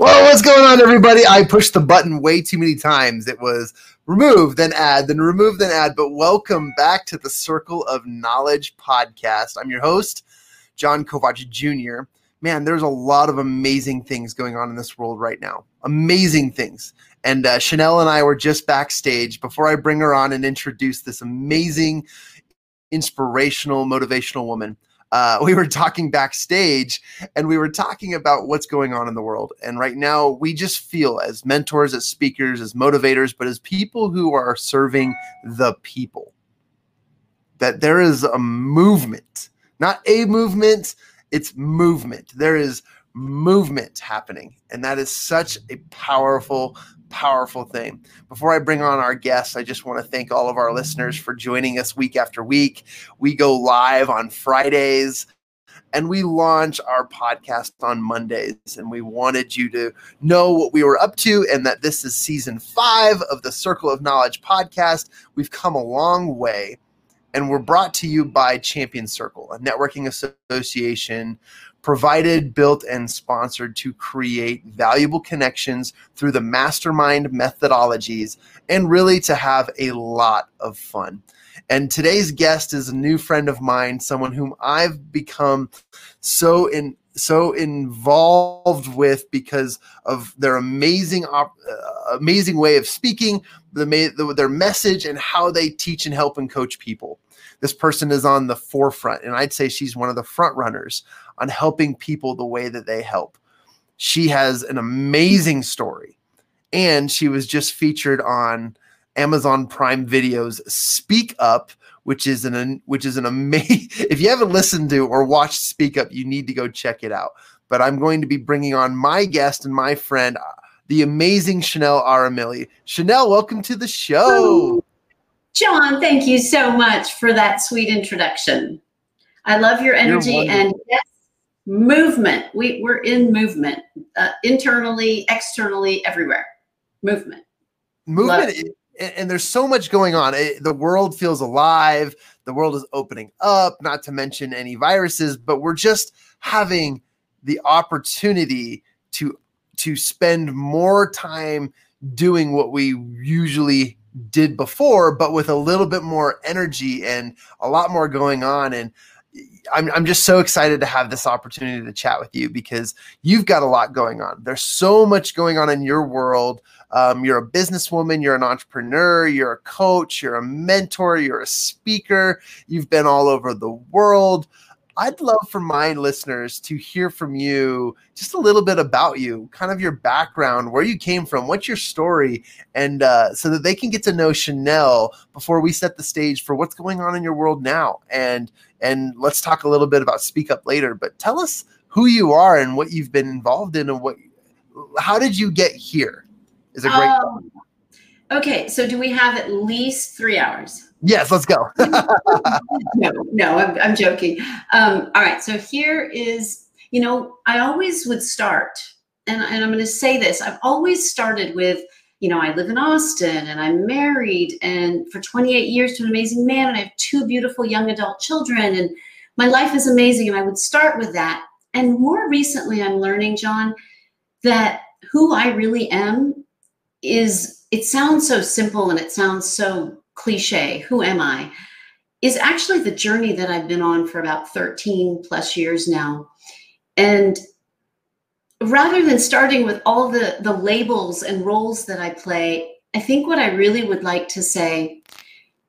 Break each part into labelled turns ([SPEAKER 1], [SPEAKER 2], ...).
[SPEAKER 1] Well, what's going on, everybody? I pushed the button way too many times. It was remove, then add, then remove, then add. But welcome back to the Circle of Knowledge podcast. I'm your host, John Kovach Jr. Man, there's a lot of amazing things going on in this world right now. Amazing things. And uh, Chanel and I were just backstage before I bring her on and introduce this amazing, inspirational, motivational woman uh, we were talking backstage and we were talking about what's going on in the world. And right now, we just feel as mentors, as speakers, as motivators, but as people who are serving the people, that there is a movement, not a movement, it's movement. There is movement happening. And that is such a powerful, powerful thing. Before I bring on our guests, I just want to thank all of our listeners for joining us week after week. We go live on Fridays and we launch our podcast on Mondays. And we wanted you to know what we were up to and that this is season five of the Circle of Knowledge podcast. We've come a long way. And we're brought to you by Champion Circle, a networking association provided, built, and sponsored to create valuable connections through the mastermind methodologies and really to have a lot of fun. And today's guest is a new friend of mine, someone whom I've become so in so involved with because of their amazing uh, amazing way of speaking, the, the, their message and how they teach and help and coach people. This person is on the forefront and I'd say she's one of the front runners on helping people the way that they help. She has an amazing story, and she was just featured on Amazon Prime Video's Speak Up, which is an which is an amazing. If you haven't listened to or watched Speak Up, you need to go check it out. But I'm going to be bringing on my guest and my friend, uh, the amazing Chanel Aramilli. Chanel, welcome to the show.
[SPEAKER 2] John, thank you so much for that sweet introduction. I love your energy and yes, movement. We, we're in movement uh, internally, externally, everywhere. Movement.
[SPEAKER 1] Movement. and there's so much going on. It, the world feels alive. The world is opening up, not to mention any viruses, but we're just having the opportunity to to spend more time doing what we usually did before, but with a little bit more energy and a lot more going on. And I'm, I'm just so excited to have this opportunity to chat with you because you've got a lot going on. There's so much going on in your world. Um, you're a businesswoman, you're an entrepreneur, you're a coach, you're a mentor, you're a speaker, you've been all over the world. I'd love for my listeners to hear from you just a little bit about you, kind of your background, where you came from, what's your story, and uh, so that they can get to know Chanel before we set the stage for what's going on in your world now. And and let's talk a little bit about Speak Up later. But tell us who you are and what you've been involved in, and what how did you get here? Is a great. Um,
[SPEAKER 2] okay, so do we have at least three hours?
[SPEAKER 1] Yes, let's go.
[SPEAKER 2] no, no, I'm, I'm joking. Um, all right, so here is, you know, I always would start, and, and I'm going to say this I've always started with, you know, I live in Austin and I'm married and for 28 years to an amazing man, and I have two beautiful young adult children, and my life is amazing. And I would start with that. And more recently, I'm learning, John, that who I really am is, it sounds so simple and it sounds so cliche, who am I, is actually the journey that I've been on for about 13 plus years now. And rather than starting with all the, the labels and roles that I play, I think what I really would like to say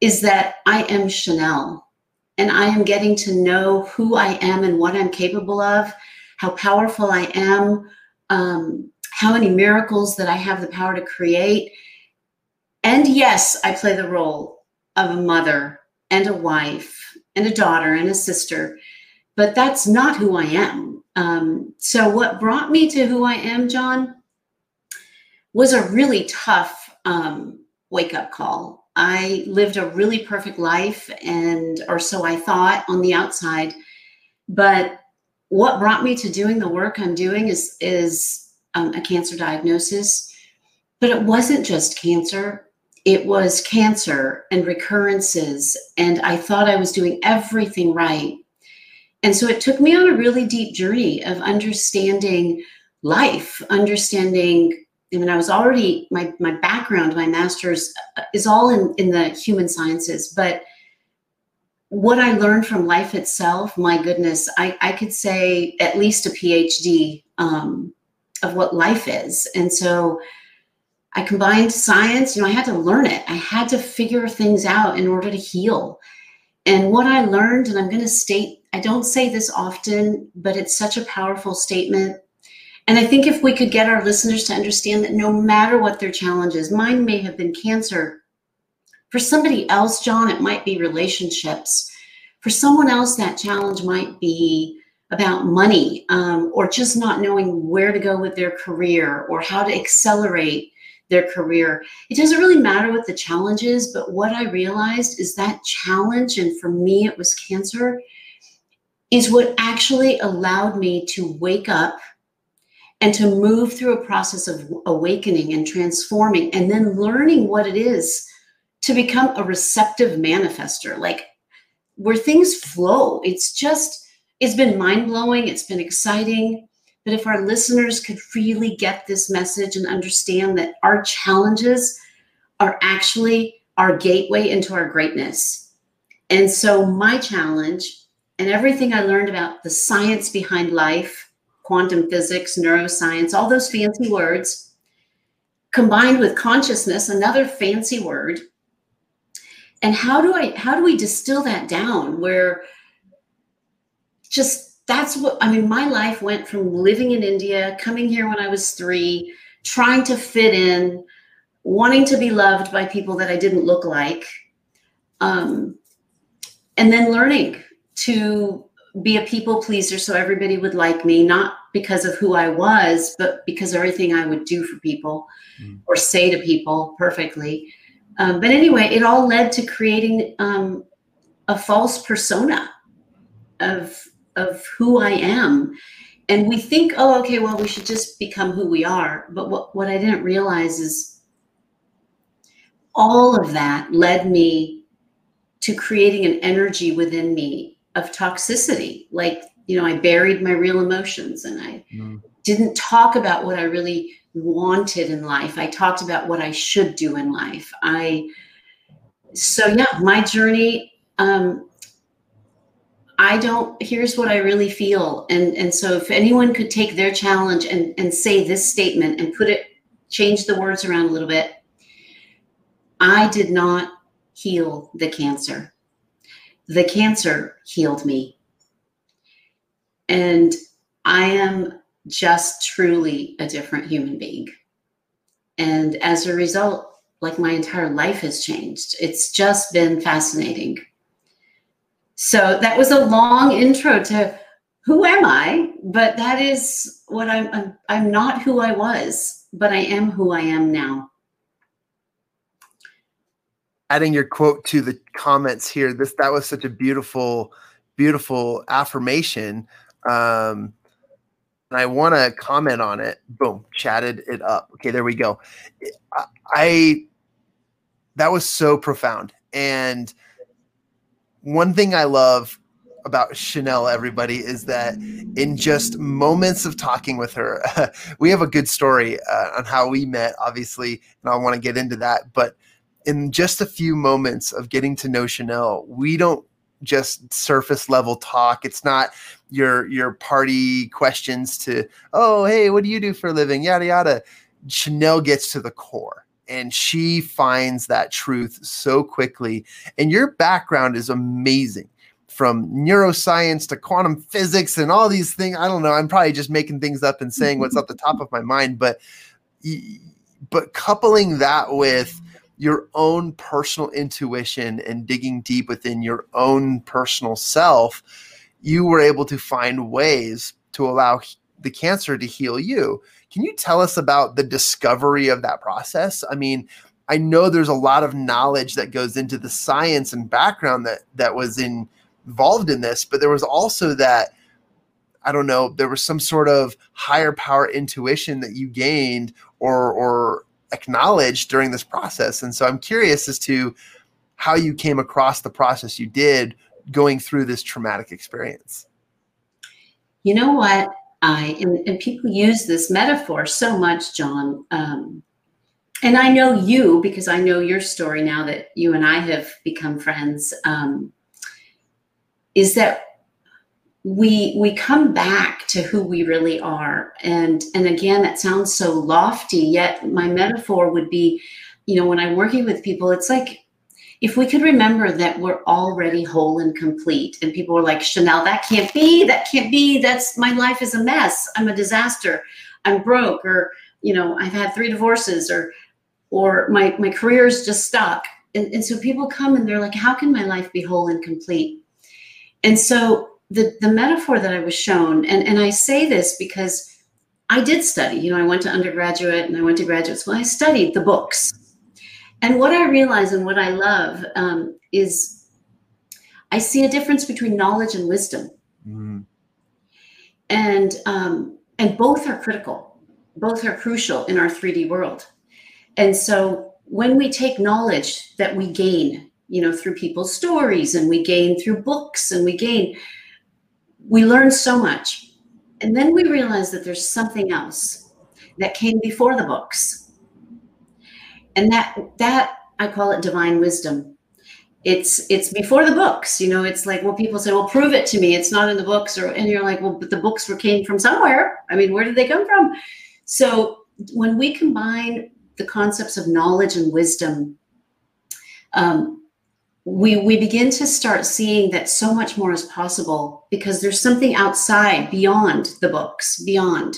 [SPEAKER 2] is that I am Chanel and I am getting to know who I am and what I'm capable of, how powerful I am, um, how many miracles that I have the power to create, and yes, I play the role of a mother and a wife and a daughter and a sister, but that's not who I am. Um, so, what brought me to who I am, John, was a really tough um, wake up call. I lived a really perfect life, and or so I thought on the outside, but what brought me to doing the work I'm doing is is um, a cancer diagnosis, but it wasn't just cancer. It was cancer and recurrences, and I thought I was doing everything right. And so it took me on a really deep journey of understanding life, understanding. I mean, I was already my my background, my master's uh, is all in in the human sciences, but what I learned from life itself, my goodness, I, I could say at least a PhD um, of what life is. And so I combined science, you know, I had to learn it. I had to figure things out in order to heal. And what I learned, and I'm going to state, I don't say this often, but it's such a powerful statement. And I think if we could get our listeners to understand that no matter what their challenge is, mine may have been cancer, for somebody else, John, it might be relationships. For someone else, that challenge might be about money um, or just not knowing where to go with their career or how to accelerate their career. It doesn't really matter what the challenge is, but what I realized is that challenge, and for me, it was cancer, is what actually allowed me to wake up and to move through a process of awakening and transforming and then learning what it is to become a receptive manifester, like where things flow. It's just, it's been mind blowing, it's been exciting. But if our listeners could really get this message and understand that our challenges are actually our gateway into our greatness. And so, my challenge and everything I learned about the science behind life, quantum physics, neuroscience, all those fancy words, combined with consciousness, another fancy word, and how do i how do we distill that down where just that's what i mean my life went from living in india coming here when i was three trying to fit in wanting to be loved by people that i didn't look like um, and then learning to be a people pleaser so everybody would like me not because of who i was but because everything i would do for people mm. or say to people perfectly um, but anyway, it all led to creating um, a false persona of of who I am. And we think, oh, okay, well, we should just become who we are. But what, what I didn't realize is all of that led me to creating an energy within me of toxicity. Like, you know, I buried my real emotions and I mm. didn't talk about what I really wanted in life. I talked about what I should do in life. I so yeah, my journey. Um, I don't. Here's what I really feel, and and so if anyone could take their challenge and and say this statement and put it, change the words around a little bit. I did not heal the cancer. The cancer healed me. And I am just truly a different human being. And as a result, like my entire life has changed. It's just been fascinating. So that was a long intro to who am I? But that is what I'm, I'm, I'm not who I was, but I am who I am now.
[SPEAKER 1] Adding your quote to the comments here, this that was such a beautiful, beautiful affirmation. Um, and I want to comment on it. Boom, chatted it up. Okay, there we go. I, I that was so profound. And one thing I love about Chanel, everybody, is that in just moments of talking with her, we have a good story uh, on how we met, obviously, and I want to get into that. But in just a few moments of getting to know Chanel, we don't just surface level talk. It's not your your party questions to, oh, hey, what do you do for a living? Yada yada. Chanel gets to the core and she finds that truth so quickly. And your background is amazing from neuroscience to quantum physics and all these things. I don't know. I'm probably just making things up and saying what's at the top of my mind, but but coupling that with your own personal intuition and digging deep within your own personal self, you were able to find ways to allow the cancer to heal you. Can you tell us about the discovery of that process? I mean, I know there's a lot of knowledge that goes into the science and background that that was in, involved in this, but there was also that I don't know, there was some sort of higher power intuition that you gained or or acknowledged during this process. And so I'm curious as to how you came across the process you did going through this traumatic experience.
[SPEAKER 2] You know what? I and, and people use this metaphor so much, John. Um, and I know you because I know your story now that you and I have become friends. Um, is that we we come back to who we really are and and again that sounds so lofty yet my metaphor would be you know when i'm working with people it's like if we could remember that we're already whole and complete and people are like chanel that can't be that can't be that's my life is a mess i'm a disaster i'm broke or you know i've had three divorces or or my my career is just stuck and, and so people come and they're like how can my life be whole and complete and so the, the metaphor that I was shown, and, and I say this because I did study, you know, I went to undergraduate and I went to graduate school. I studied the books. And what I realize and what I love um, is I see a difference between knowledge and wisdom. Mm. And, um, and both are critical, both are crucial in our 3D world. And so when we take knowledge that we gain, you know, through people's stories and we gain through books and we gain, we learn so much. And then we realize that there's something else that came before the books. And that that I call it divine wisdom. It's it's before the books, you know, it's like well people say, well, prove it to me. It's not in the books, or and you're like, well, but the books were came from somewhere. I mean, where did they come from? So when we combine the concepts of knowledge and wisdom, um, we we begin to start seeing that so much more is possible because there's something outside beyond the books beyond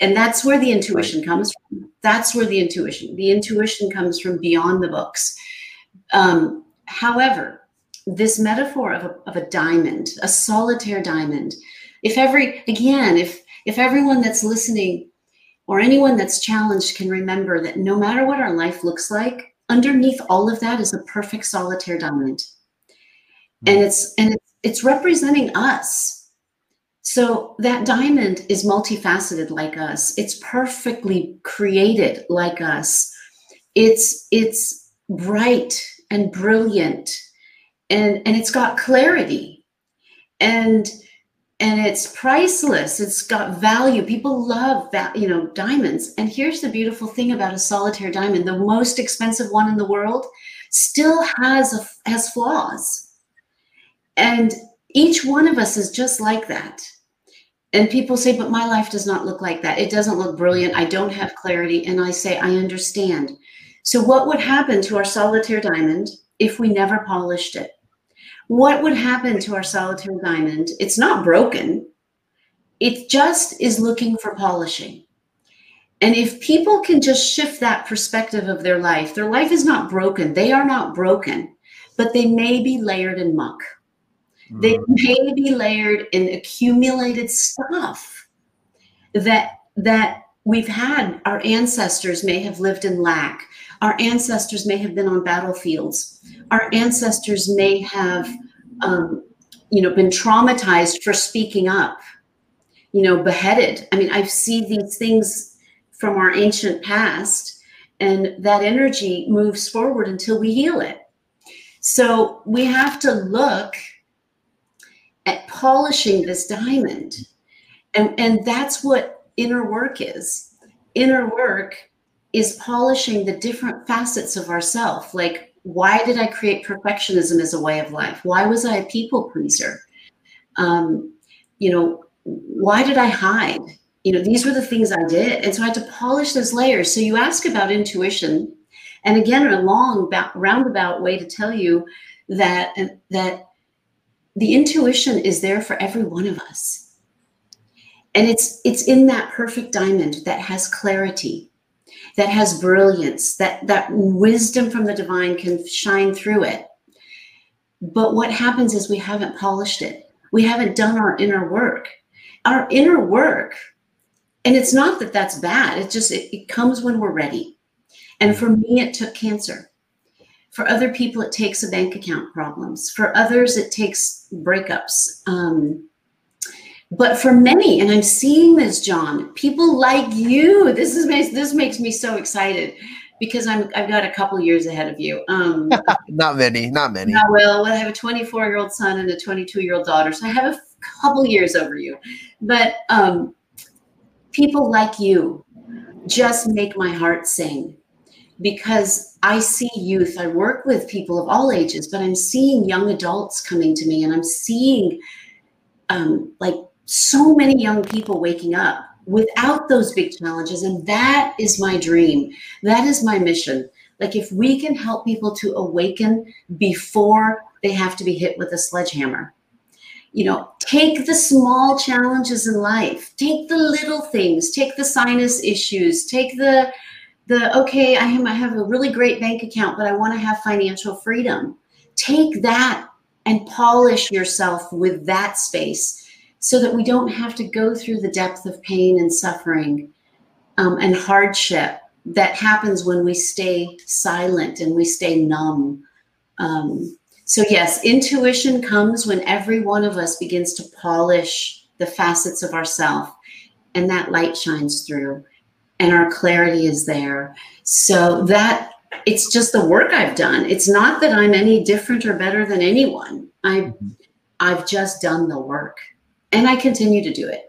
[SPEAKER 2] and that's where the intuition comes from. That's where the intuition the intuition comes from beyond the books. Um, however this metaphor of a, of a diamond a solitaire diamond if every again if if everyone that's listening or anyone that's challenged can remember that no matter what our life looks like underneath all of that is a perfect solitaire diamond. And it's and it's, it's representing us so that diamond is multifaceted like us it's perfectly created like us it's it's bright and brilliant and and it's got clarity and and it's priceless. It's got value. People love that, you know, diamonds. And here's the beautiful thing about a solitaire diamond: the most expensive one in the world still has a, has flaws, and each one of us is just like that. And people say, "But my life does not look like that. It doesn't look brilliant. I don't have clarity." And I say, "I understand." So, what would happen to our solitaire diamond if we never polished it? what would happen to our solitaire diamond? It's not broken. It just is looking for polishing. And if people can just shift that perspective of their life, their life is not broken. They are not broken, but they may be layered in muck. Mm. They may be layered in accumulated stuff that that we've had. Our ancestors may have lived in lack. Our ancestors may have been on battlefields our ancestors may have, um, you know, been traumatized for speaking up, you know, beheaded. I mean, I've seen these things from our ancient past, and that energy moves forward until we heal it. So we have to look at polishing this diamond. And, and that's what inner work is. Inner work is polishing the different facets of ourself. Like why did I create perfectionism as a way of life? Why was I a people pleaser? Um, you know, why did I hide? You know, these were the things I did. And so I had to polish those layers. So you ask about intuition. And again, a long roundabout way to tell you that, that the intuition is there for every one of us. And it's it's in that perfect diamond that has clarity, that has brilliance, that that wisdom from the divine can shine through it. But what happens is we haven't polished it. We haven't done our inner work. Our inner work, and it's not that that's bad. It just it, it comes when we're ready. And for me, it took cancer. For other people, it takes a bank account problems. For others, it takes breakups. Um, but for many, and I'm seeing this, John, people like you. This is this makes me so excited because I'm I've got a couple years ahead of you. Um,
[SPEAKER 1] not many, not many.
[SPEAKER 2] I will. I have a 24 year old son and a 22 year old daughter, so I have a couple years over you. But um, people like you just make my heart sing because I see youth. I work with people of all ages, but I'm seeing young adults coming to me, and I'm seeing um, like so many young people waking up without those big challenges. And that is my dream. That is my mission. Like, if we can help people to awaken before they have to be hit with a sledgehammer, you know, take the small challenges in life, take the little things, take the sinus issues, take the the okay, I have, a really great bank account, but I want to have financial freedom. Take that and polish yourself with that space so that we don't have to go through the depth of pain and suffering um, and hardship that happens when we stay silent and we stay numb. Um, so, yes, intuition comes when every one of us begins to polish the facets of ourself and that light shines through and our clarity is there. So, that it's just the work I've done. It's not that I'm any different or better than anyone. I, mm-hmm. I've just done the work and I continue to do it.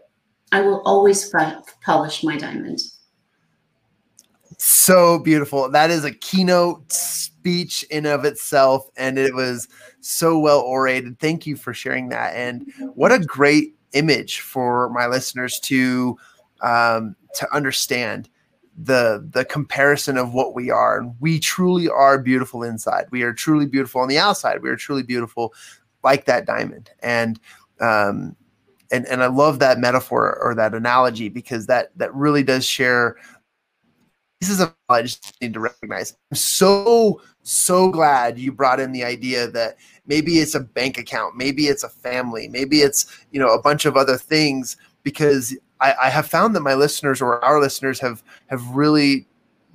[SPEAKER 2] I will always polish my diamond.
[SPEAKER 1] So beautiful. That is a keynote speech in of itself, and it was so well orated. Thank you for sharing that. And what a great image for my listeners to um, to understand the the comparison of what we are. And we truly are beautiful inside. We are truly beautiful on the outside. We are truly beautiful like that diamond. And um, and and I love that metaphor or that analogy because that that really does share pieces of I just need to recognize. I'm so so glad you brought in the idea that maybe it's a bank account, maybe it's a family, maybe it's you know a bunch of other things because I, I have found that my listeners or our listeners have have really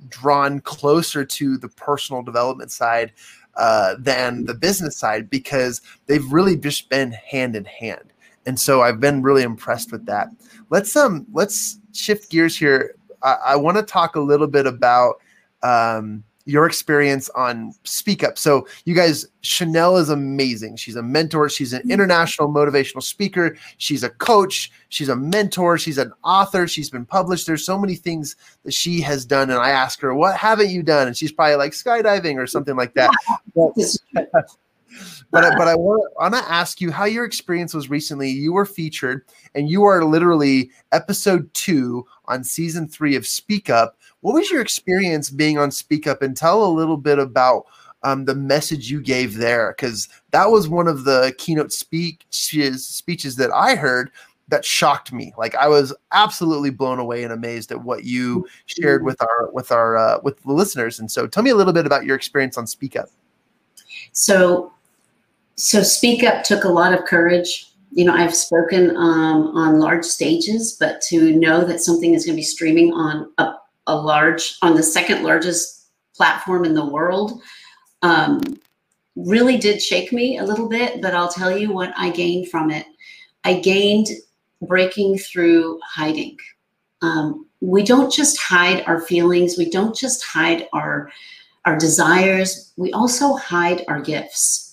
[SPEAKER 1] drawn closer to the personal development side uh, than the business side because they've really just been hand in hand and so I've been really impressed with that. Let's um let's shift gears here. I, I want to talk a little bit about um, your experience on Speak Up. So you guys, Chanel is amazing. She's a mentor. She's an mm-hmm. international motivational speaker. She's a coach. She's a mentor. She's an author. She's been published. There's so many things that she has done. And I ask her, what haven't you done? And she's probably like skydiving or something like that. but but I want to ask you how your experience was recently. You were featured, and you are literally episode two on season three of Speak Up. What was your experience being on Speak Up? And tell a little bit about um, the message you gave there, because that was one of the keynote speeches speeches that I heard that shocked me. Like I was absolutely blown away and amazed at what you shared with our with our uh, with the listeners. And so, tell me a little bit about your experience on Speak Up.
[SPEAKER 2] So so speak up took a lot of courage you know i've spoken um, on large stages but to know that something is going to be streaming on a, a, large on the second largest platform in the world um, really did shake me a little bit but i'll tell you what i gained from it i gained breaking through hiding um, we don't just hide our feelings we don't just hide our our desires we also hide our gifts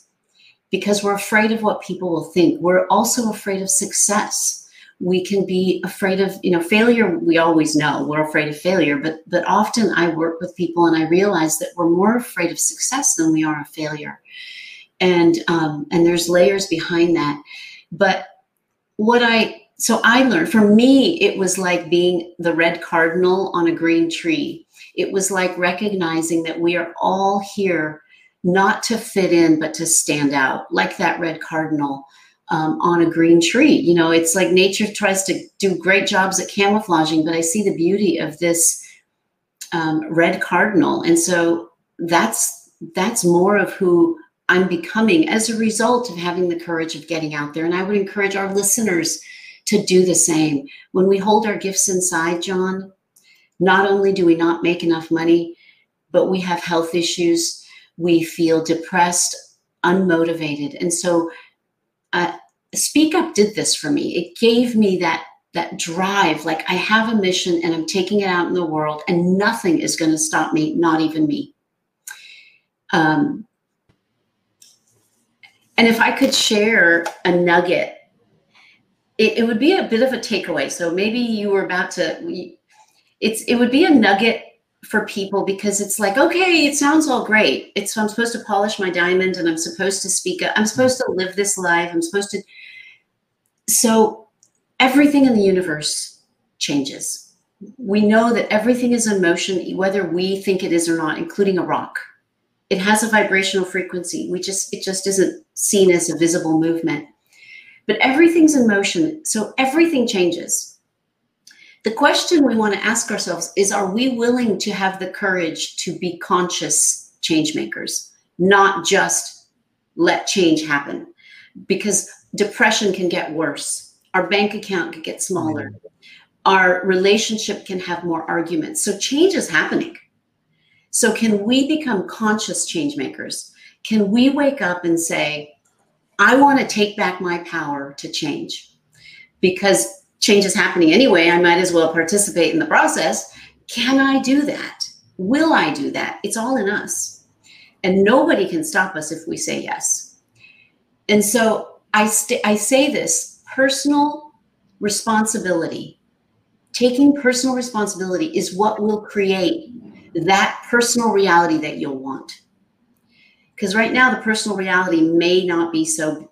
[SPEAKER 2] because we're afraid of what people will think. We're also afraid of success. We can be afraid of, you know, failure. We always know we're afraid of failure, but but often I work with people and I realize that we're more afraid of success than we are of failure, and um, and there's layers behind that. But what I so I learned for me, it was like being the red cardinal on a green tree. It was like recognizing that we are all here not to fit in, but to stand out, like that red cardinal um, on a green tree. You know, it's like nature tries to do great jobs at camouflaging, but I see the beauty of this um, red cardinal, and so that's that's more of who I'm becoming as a result of having the courage of getting out there. And I would encourage our listeners to do the same. When we hold our gifts inside, John, not only do we not make enough money, but we have health issues we feel depressed, unmotivated. And so uh, Speak Up did this for me. It gave me that that drive like I have a mission and I'm taking it out in the world and nothing is going to stop me, not even me. Um, and if I could share a nugget, it, it would be a bit of a takeaway. So maybe you were about to, it's it would be a nugget for people because it's like, okay, it sounds all great. It's I'm supposed to polish my diamond and I'm supposed to speak. I'm supposed to live this life. I'm supposed to. So everything in the universe changes. We know that everything is in motion, whether we think it is or not, including a rock. It has a vibrational frequency. We just it just isn't seen as a visible movement. But everything's in motion, so everything changes. The question we want to ask ourselves is are we willing to have the courage to be conscious change makers, not just let change happen? Because depression can get worse. Our bank account can get smaller. Our relationship can have more arguments. So change is happening. So can we become conscious change makers? Can we wake up and say, I want to take back my power to change? Because change is happening anyway. I might as well participate in the process. Can I do that? Will I do that? It's all in us. And nobody can stop us if we say yes. And so I, st- I say this personal responsibility, taking personal responsibility is what will create that personal reality that you'll want. Because right now, the personal reality may not be so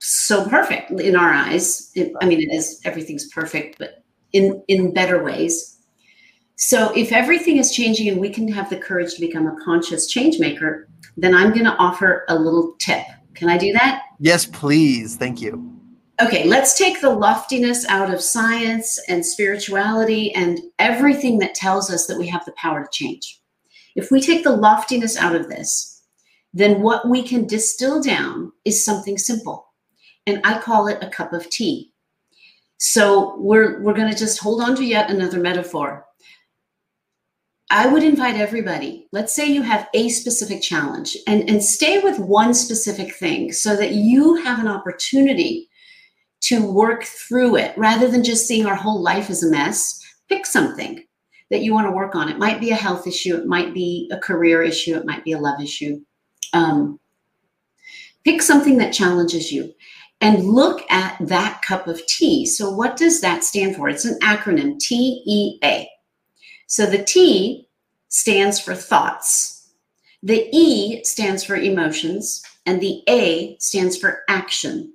[SPEAKER 2] so perfect in our eyes. It, I mean, it is everything's perfect, but in in better ways. So if everything is changing and we can have the courage to become a conscious change maker, then I'm going to offer a little tip. Can I do that?
[SPEAKER 1] Yes, please. Thank you.
[SPEAKER 2] Okay, let's take the loftiness out of science and spirituality and everything that tells us that we have the power to change. If we take the loftiness out of this, then what we can distill down is something simple and I call it a cup of tea. So we're we're going to just hold on to yet another metaphor. I would invite everybody. Let's say you have a specific challenge and, and stay with one specific thing so that you have an opportunity to work through it rather than just seeing our whole life as a mess. Pick something that you want to work on. It might be a health issue, it might be a career issue, it might be a love issue. Um, pick something that challenges you and look at that cup of tea. So, what does that stand for? It's an acronym T E A. So, the T stands for thoughts, the E stands for emotions, and the A stands for action.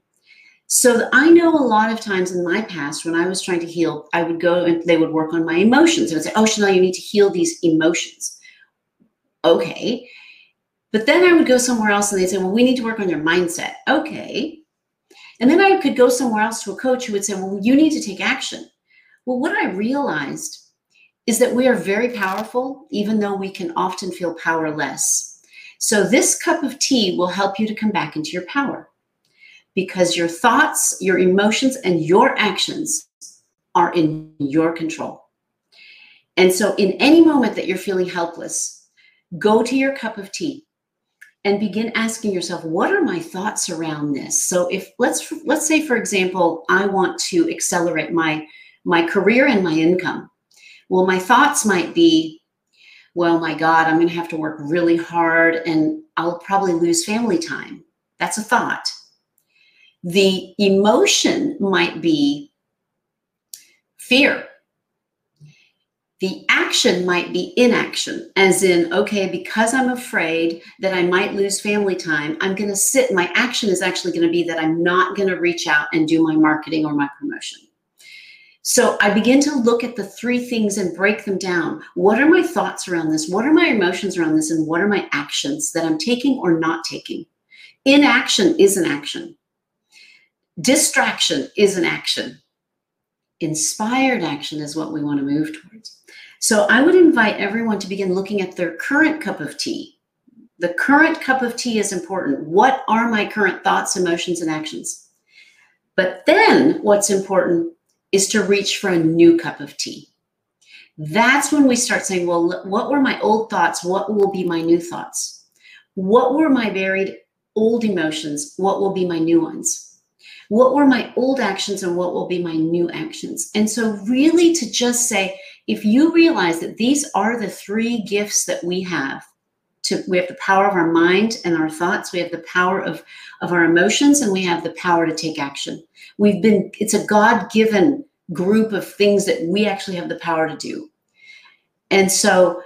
[SPEAKER 2] So, I know a lot of times in my past when I was trying to heal, I would go and they would work on my emotions. They would say, Oh, Chanel, you need to heal these emotions. Okay. But then I would go somewhere else and they'd say, Well, we need to work on your mindset. Okay and then I could go somewhere else to a coach who would say, Well, you need to take action. Well, what I realized is that we are very powerful, even though we can often feel powerless. So, this cup of tea will help you to come back into your power because your thoughts, your emotions, and your actions are in your control. And so, in any moment that you're feeling helpless, go to your cup of tea and begin asking yourself what are my thoughts around this? So if let's let's say for example i want to accelerate my my career and my income. Well my thoughts might be well my god i'm going to have to work really hard and i'll probably lose family time. That's a thought. The emotion might be fear the action might be inaction, as in, okay, because I'm afraid that I might lose family time, I'm going to sit. My action is actually going to be that I'm not going to reach out and do my marketing or my promotion. So I begin to look at the three things and break them down. What are my thoughts around this? What are my emotions around this? And what are my actions that I'm taking or not taking? Inaction is an action. Distraction is an action. Inspired action is what we want to move towards. So I would invite everyone to begin looking at their current cup of tea. The current cup of tea is important. What are my current thoughts, emotions, and actions? But then what's important is to reach for a new cup of tea. That's when we start saying, well, what were my old thoughts? What will be my new thoughts? What were my buried old emotions? What will be my new ones? What were my old actions and what will be my new actions? And so, really, to just say, if you realize that these are the three gifts that we have to we have the power of our mind and our thoughts we have the power of of our emotions and we have the power to take action. We've been it's a god-given group of things that we actually have the power to do. And so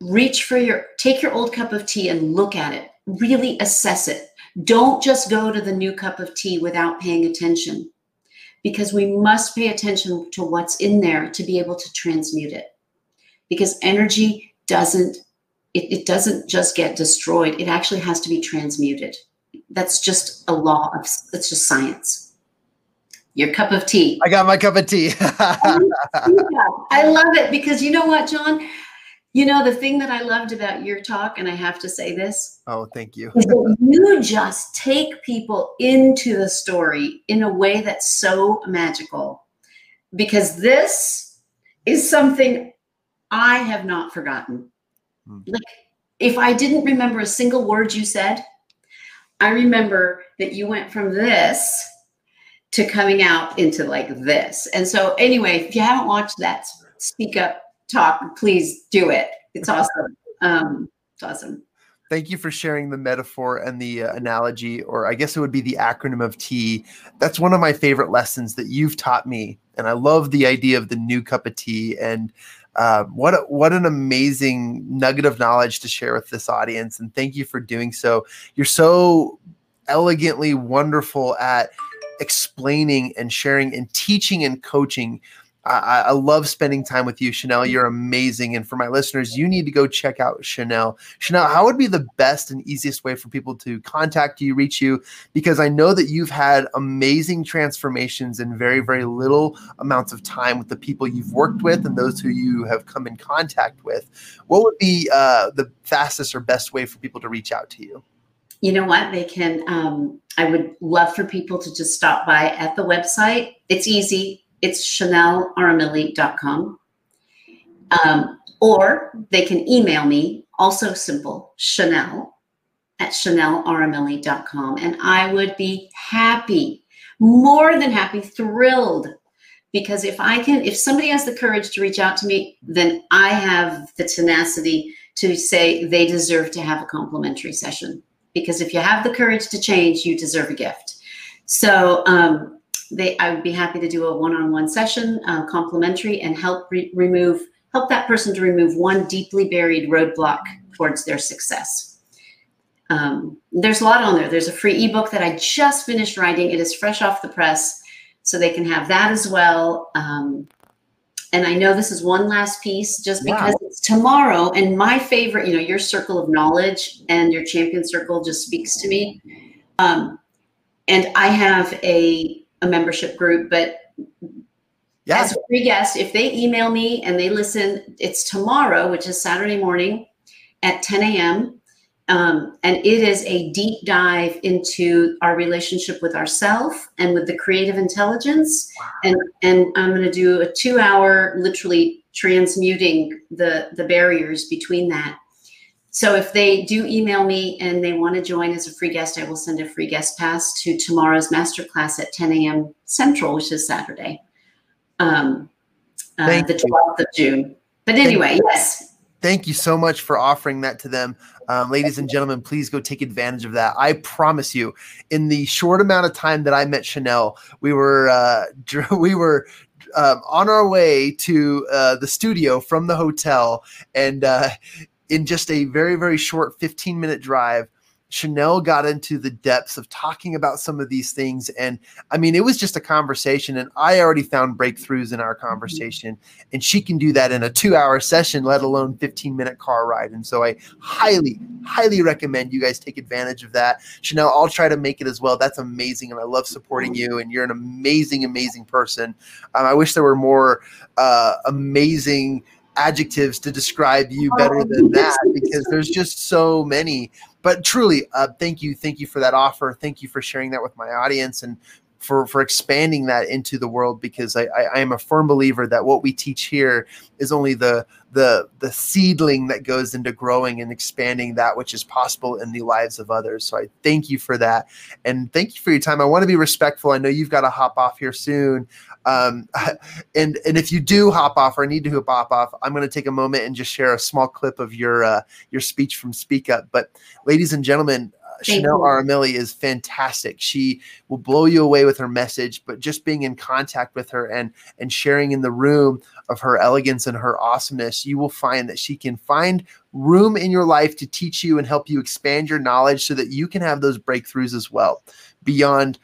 [SPEAKER 2] reach for your take your old cup of tea and look at it. Really assess it. Don't just go to the new cup of tea without paying attention because we must pay attention to what's in there to be able to transmute it. Because energy doesn't it, it doesn't just get destroyed it actually has to be transmuted. That's just a law of it's just science. Your cup of tea.
[SPEAKER 1] I got my cup of tea.
[SPEAKER 2] I love it because you know what john you know the thing that i loved about your talk and i have to say this
[SPEAKER 1] oh thank you
[SPEAKER 2] you just take people into the story in a way that's so magical because this is something i have not forgotten Mm. Like if I didn't remember a single word you said, I remember that you went from this to coming out into like this. And so anyway, if you haven't watched that speak up talk, please do it. It's awesome. Um, it's awesome.
[SPEAKER 1] Thank you for sharing the metaphor and the uh, analogy, or I guess it would be the acronym of tea. That's one of my favorite lessons that you've taught me. And I love the idea of the new cup of tea. And uh, what a, what an amazing nugget of knowledge to share with this audience, and thank you for doing so. You're so elegantly wonderful at explaining and sharing and teaching and coaching I, I, love spending time with you, Chanel. You're amazing. And for my listeners, you need to go check out Chanel. Chanel, how would be the best and easiest way for people to contact you, reach you? Because I know that you've had amazing transformations in very, very little amounts of time with the people you've worked with and those who you have come in contact with. What would be uh, the fastest or best way for people to reach out to you?
[SPEAKER 2] You know what? They can. Um, I would love for people to just stop by at the website. It's easy it's chanelaramilli.com. Um, or they can email me, also simple, Chanel at chanelaramilli.com. And I would be happy, more than happy, thrilled. Because if I can, if somebody has the courage to reach out to me, then I have the tenacity to say they deserve to have a complimentary session. Because if you have the courage to change, you deserve a gift. So um, they I would be happy to do a one-on-one session, uh, complimentary, and help re- remove help that person to remove one deeply buried roadblock towards their success. Um, there's a lot on there. There's a free ebook that I just finished writing. It is fresh off the press, so they can have that as well. Um, and I know this is one last piece just because wow. it's tomorrow. And my favorite, you know, your circle of knowledge and your champion circle just speaks to me. Um, and I have a a membership group, but yeah. as a free guest, if they email me and they listen, it's tomorrow, which is Saturday morning at 10 a.m. Um, and it is a deep dive into our relationship with ourself and with the creative intelligence. Wow. And and I'm going to do a two hour, literally transmuting the the barriers between that. So if they do email me and they want to join as a free guest, I will send a free guest pass to tomorrow's masterclass at 10 a.m. Central, which is Saturday, um, uh, the 12th of June. But anyway, Thank yes.
[SPEAKER 1] Thank you so much for offering that to them. Um, ladies and gentlemen, please go take advantage of that. I promise you, in the short amount of time that I met Chanel, we were uh, we were um, on our way to uh, the studio from the hotel, and uh, in just a very, very short 15 minute drive, Chanel got into the depths of talking about some of these things. And I mean, it was just a conversation, and I already found breakthroughs in our mm-hmm. conversation. And she can do that in a two hour session, let alone 15 minute car ride. And so I highly, highly recommend you guys take advantage of that. Chanel, I'll try to make it as well. That's amazing. And I love supporting you. And you're an amazing, amazing person. Um, I wish there were more uh, amazing adjectives to describe you better than that because there's just so many. But truly, uh, thank you, thank you for that offer. Thank you for sharing that with my audience. And for for expanding that into the world because I, I, I am a firm believer that what we teach here is only the the the seedling that goes into growing and expanding that which is possible in the lives of others. So I thank you for that, and thank you for your time. I want to be respectful. I know you've got to hop off here soon, um, and and if you do hop off or need to hop off, I'm going to take a moment and just share a small clip of your uh, your speech from Speak Up. But ladies and gentlemen, Chanel Aramilli is fantastic. She will blow you away with her message, but just being in contact with her and and sharing in the room of her elegance and her awesomeness, you will find that she can find room in your life to teach you and help you expand your knowledge so that you can have those breakthroughs as well beyond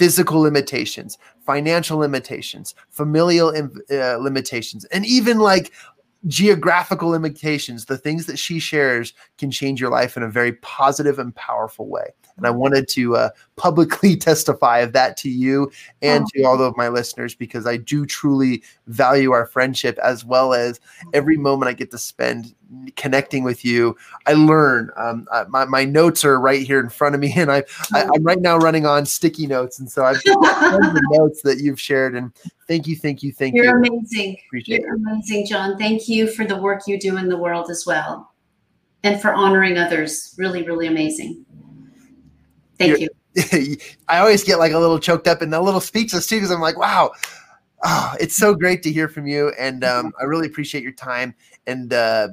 [SPEAKER 1] physical limitations, financial limitations, familial uh, limitations, and even like geographical limitations, the things that she shares can change your life in a very positive and powerful way. And I wanted to uh, publicly testify of that to you and to all of my listeners because I do truly value our friendship as well as every moment I get to spend connecting with you. I learn. Um, I, my, my notes are right here in front of me, and I, I am right now running on sticky notes, and so I've the notes that you've shared. And thank you, thank you, thank
[SPEAKER 2] You're
[SPEAKER 1] you.
[SPEAKER 2] You're amazing. Appreciate You're it. amazing, John. Thank you for the work you do in the world as well, and for honoring others. Really, really amazing. Thank You're, you.
[SPEAKER 1] I always get like a little choked up and a little speechless too because I'm like, wow, oh, it's so great to hear from you, and um, I really appreciate your time. And uh,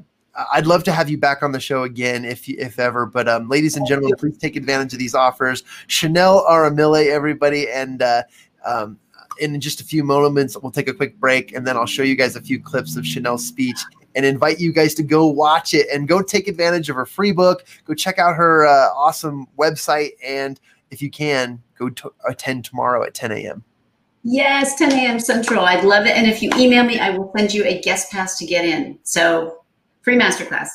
[SPEAKER 1] I'd love to have you back on the show again if if ever. But um, ladies and gentlemen, please take advantage of these offers. Chanel Aramilli, everybody, and uh, um, in just a few moments, we'll take a quick break, and then I'll show you guys a few clips of Chanel's speech and invite you guys to go watch it and go take advantage of her free book. Go check out her uh, awesome website, and if you can, go to attend tomorrow at 10 a.m.
[SPEAKER 2] Yes, 10 a.m. Central. I'd love it. And if you email me, I will send you a guest pass to get in. So free masterclass.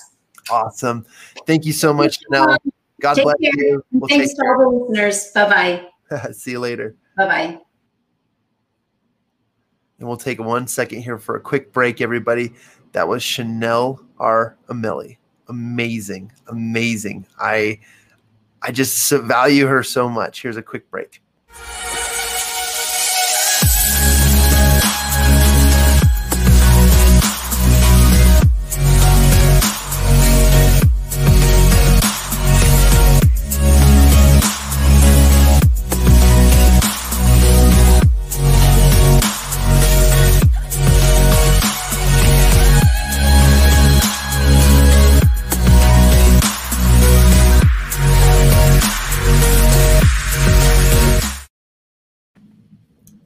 [SPEAKER 1] Awesome. Thank you so much, Chanel. God take bless care. you.
[SPEAKER 2] We'll Thanks to all the listeners. Bye
[SPEAKER 1] bye. See you later.
[SPEAKER 2] Bye bye.
[SPEAKER 1] And we'll take one second here for a quick break, everybody. That was Chanel R. Ameli. Amazing, amazing. I I just value her so much. Here's a quick break.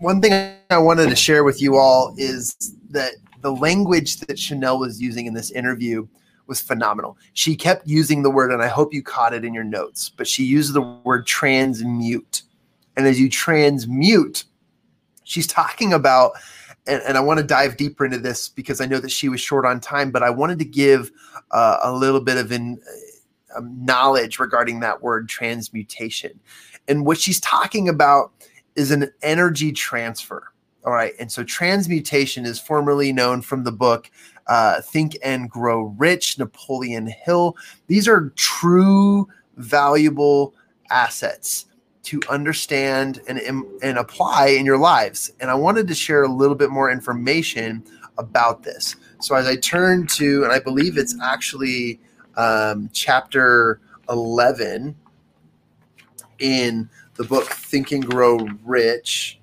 [SPEAKER 1] One thing I wanted to share with you all is that the language that Chanel was using in this interview was phenomenal. She kept using the word, and I hope you caught it in your notes, but she used the word transmute. And as you transmute, she's talking about, and, and I want to dive deeper into this because I know that she was short on time, but I wanted to give uh, a little bit of uh, knowledge regarding that word transmutation. And what she's talking about is an energy transfer. All right. And so transmutation is formerly known from the book uh, Think and Grow Rich, Napoleon Hill. These are true, valuable assets to understand and, and apply in your lives. And I wanted to share a little bit more information about this. So as I turn to, and I believe it's actually um, chapter 11 in the book Think and Grow Rich.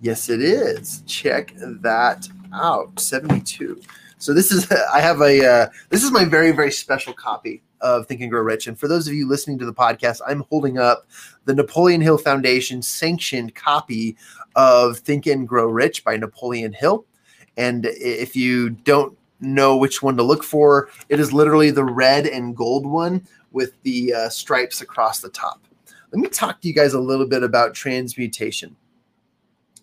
[SPEAKER 1] Yes, it is. Check that out. 72. So this is I have a uh, this is my very very special copy of Think and Grow Rich. And for those of you listening to the podcast, I'm holding up the Napoleon Hill Foundation sanctioned copy of Think and Grow Rich by Napoleon Hill. And if you don't know which one to look for, it is literally the red and gold one with the uh, stripes across the top let me talk to you guys a little bit about transmutation.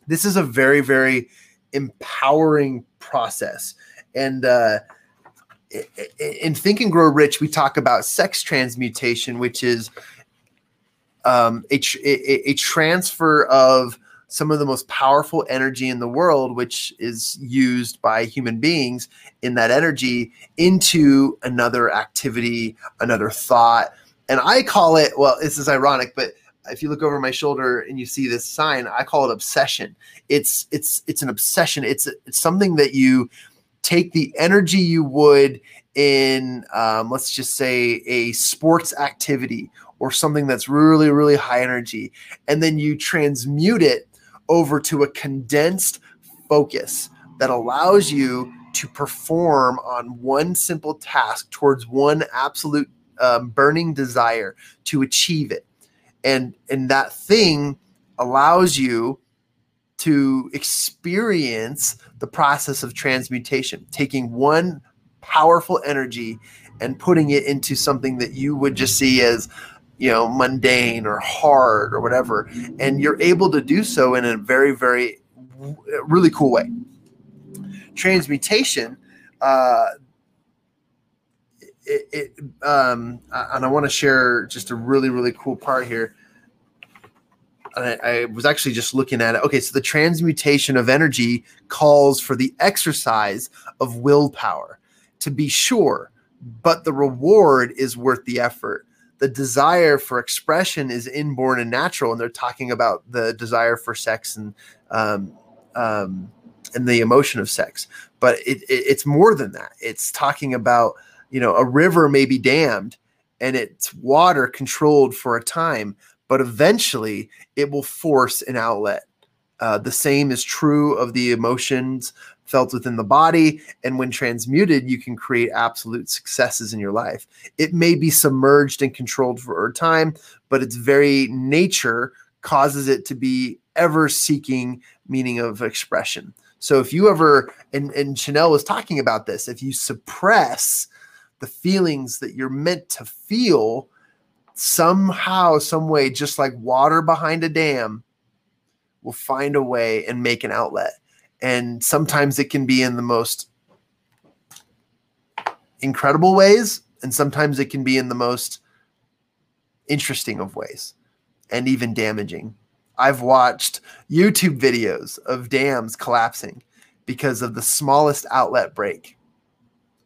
[SPEAKER 1] This is a very, very empowering process. And uh, in Think and Grow Rich, we talk about sex transmutation, which is um, a, a, a transfer of some of the most powerful energy in the world, which is used by human beings in that energy into another activity, another thought, and I call it well. This is ironic, but if you look over my shoulder and you see this sign, I call it obsession. It's it's it's an obsession. It's it's something that you take the energy you would in um, let's just say a sports activity or something that's really really high energy and then you transmute it over to a condensed focus that allows you to perform on one simple task towards one absolute um, burning desire to achieve it. And and that thing allows you to experience the process of transmutation taking one powerful energy and putting it into something that you would just see as you know mundane or hard or whatever. And you're able to do so in a very very really cool way. Transmutation uh, it, it um, and I want to share just a really really cool part here. I, I, was actually just looking at it. Okay, so the transmutation of energy calls for the exercise of willpower to be sure, but the reward is worth the effort. The desire for expression is inborn and natural, and they're talking about the desire for sex and um, um, and the emotion of sex. But it, it, it's more than that. It's talking about you know, a river may be dammed and its water controlled for a time, but eventually it will force an outlet. Uh, the same is true of the emotions felt within the body. And when transmuted, you can create absolute successes in your life. It may be submerged and controlled for a time, but its very nature causes it to be ever seeking meaning of expression. So if you ever, and, and Chanel was talking about this, if you suppress the feelings that you're meant to feel somehow, some way, just like water behind a dam, will find a way and make an outlet. And sometimes it can be in the most incredible ways, and sometimes it can be in the most interesting of ways and even damaging. I've watched YouTube videos of dams collapsing because of the smallest outlet break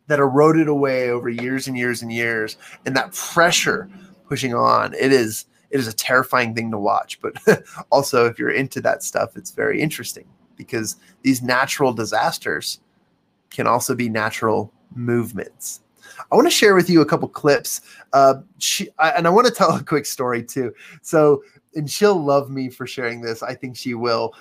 [SPEAKER 1] that eroded away over years and years and years and that pressure pushing on it is it is a terrifying thing to watch. But also if you're into that stuff it's very interesting because these natural disasters can also be natural movements. I want to share with you a couple clips. Uh, she, I, and i want to tell a quick story too. So and she'll love me for sharing this i think she will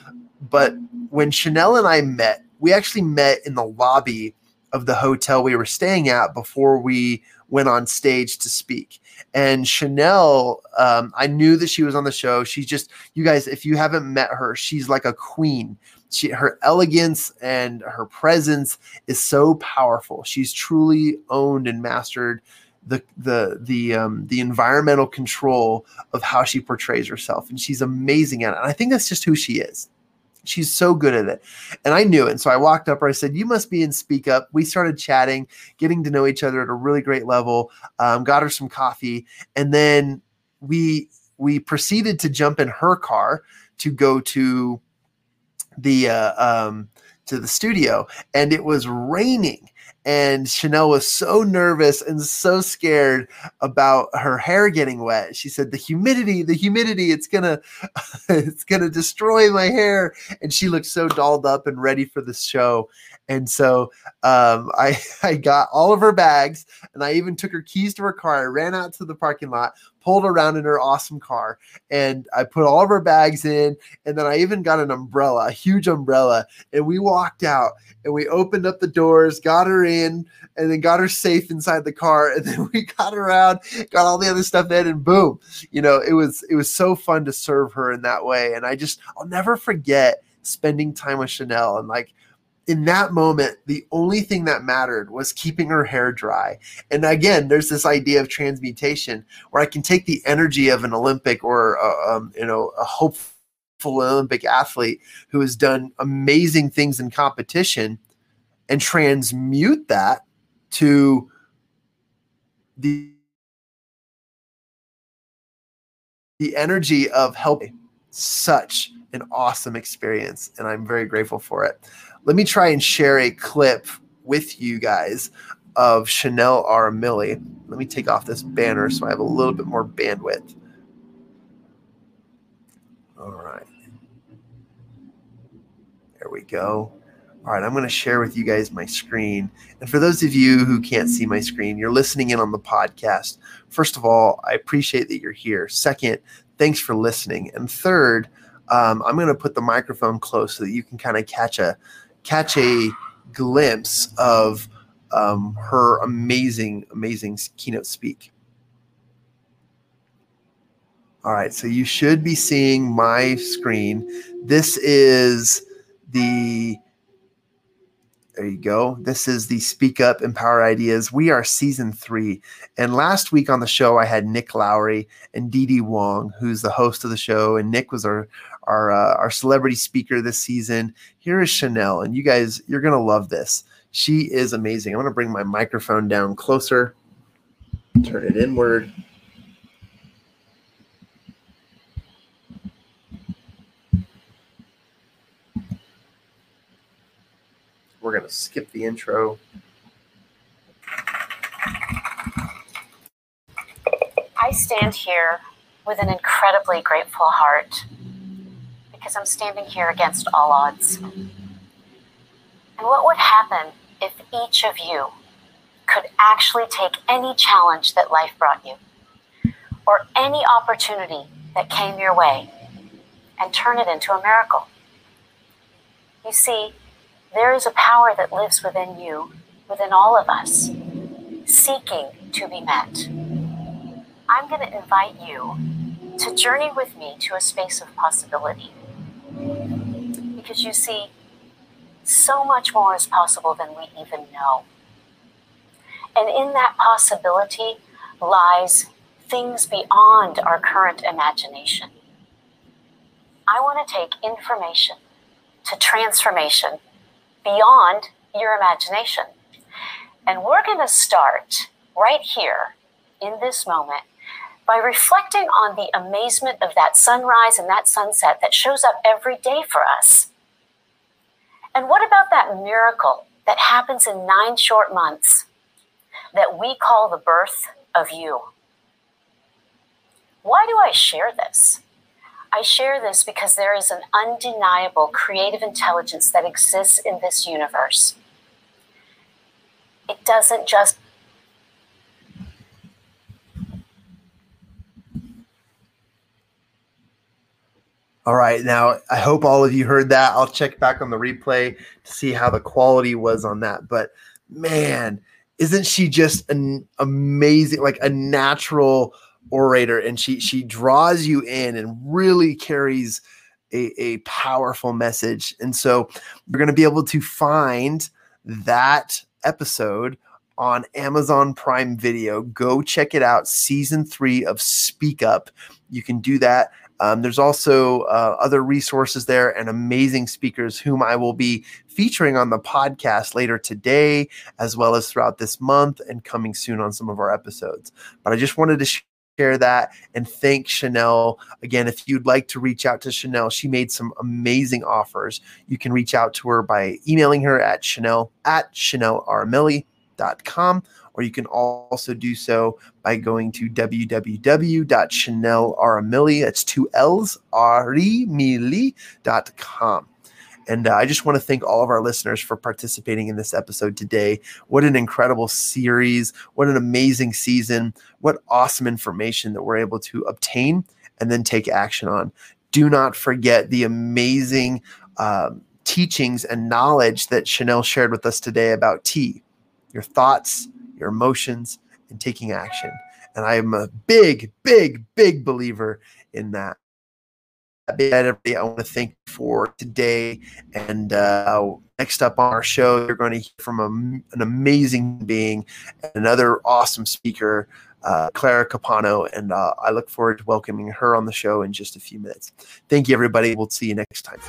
[SPEAKER 1] but when chanel and i met we actually met in the lobby of the hotel we were staying at before we went on stage to speak. And Chanel, um, I knew that she was on the show. She's just, you guys, if you haven't met her, she's like a queen. She, her elegance and her presence is so powerful. She's truly owned and mastered the the the um, the environmental control of how she portrays herself, and she's amazing at it. And I think that's just who she is. She's so good at it. And I knew it. And so I walked up her. I said, You must be in Speak Up. We started chatting, getting to know each other at a really great level. Um, got her some coffee. And then we we proceeded to jump in her car to go to the uh, um, to the studio and it was raining and Chanel was so nervous and so scared about her hair getting wet. She said, "The humidity, the humidity, it's gonna, it's gonna destroy my hair." And she looked so dolled up and ready for the show. And so um, I, I got all of her bags, and I even took her keys to her car. I ran out to the parking lot, pulled around in her awesome car, and I put all of her bags in. And then I even got an umbrella, a huge umbrella, and we walked out and we opened up the doors, got her in, and then got her safe inside the car. And then we got around, got all the other stuff in, and boom, you know, it was it was so fun to serve her in that way. And I just I'll never forget spending time with Chanel and like in that moment, the only thing that mattered was keeping her hair dry. And again, there's this idea of transmutation where I can take the energy of an Olympic or a, um, you know a hopeful Olympic athlete who has done amazing things in competition and transmute that to the the energy of helping such an awesome experience and i'm very grateful for it let me try and share a clip with you guys of Chanel Aramilli. Let me take off this banner so I have a little bit more bandwidth. All right. There we go. All right, I'm going to share with you guys my screen. And for those of you who can't see my screen, you're listening in on the podcast. First of all, I appreciate that you're here. Second, thanks for listening. And third, um, I'm going to put the microphone close so that you can kind of catch a catch a glimpse of um, her amazing, amazing keynote speak. All right, so you should be seeing my screen. This is the there you go. This is the Speak Up Empower Ideas. We are season three. And last week on the show, I had Nick Lowry and Dee Dee Wong, who's the host of the show. And Nick was our our uh, our celebrity speaker this season. Here is Chanel, and you guys, you're gonna love this. She is amazing. I'm gonna bring my microphone down closer, turn it inward. We're to skip the intro.
[SPEAKER 2] I stand here with an incredibly grateful heart because I'm standing here against all odds. And what would happen if each of you could actually take any challenge that life brought you or any opportunity that came your way and turn it into a miracle? You see, there is a power that lives within you, within all of us, seeking to be met. I'm going to invite you to journey with me to a space of possibility. Because you see, so much more is possible than we even know. And in that possibility lies things beyond our current imagination. I want to take information to transformation beyond your imagination. And we're going to start right here in this moment by reflecting on the amazement of that sunrise and that sunset that shows up every day for us. And what about that miracle that happens in nine short months that we call the birth of you? Why do I share this? I share this because there is an undeniable creative intelligence that exists in this universe. It doesn't just
[SPEAKER 1] All right. Now, I hope all of you heard that. I'll check back on the replay to see how the quality was on that. But man, isn't she just an amazing, like a natural orator and she she draws you in and really carries a, a powerful message and so we're going to be able to find that episode on Amazon Prime Video. Go check it out. Season three of Speak Up. You can do that. Um, there's also uh, other resources there and amazing speakers whom I will be featuring on the podcast later today, as well as throughout this month and coming soon on some of our episodes. But I just wanted to share that and thank Chanel. Again, if you'd like to reach out to Chanel, she made some amazing offers. You can reach out to her by emailing her at Chanel at ChanelRamilli.com, or you can also do so by going to www.chanelramilli, that's two L's, com. And uh, I just want to thank all of our listeners for participating in this episode today. What an incredible series. What an amazing season. What awesome information that we're able to obtain and then take action on. Do not forget the amazing um, teachings and knowledge that Chanel shared with us today about tea, your thoughts, your emotions, and taking action. And I am a big, big, big believer in that everybody I want to thank for today. And uh, next up on our show, you're going to hear from a, an amazing being, another awesome speaker, uh, Clara Capano. And uh, I look forward to welcoming her on the show in just a few minutes. Thank you, everybody. We'll see you next time.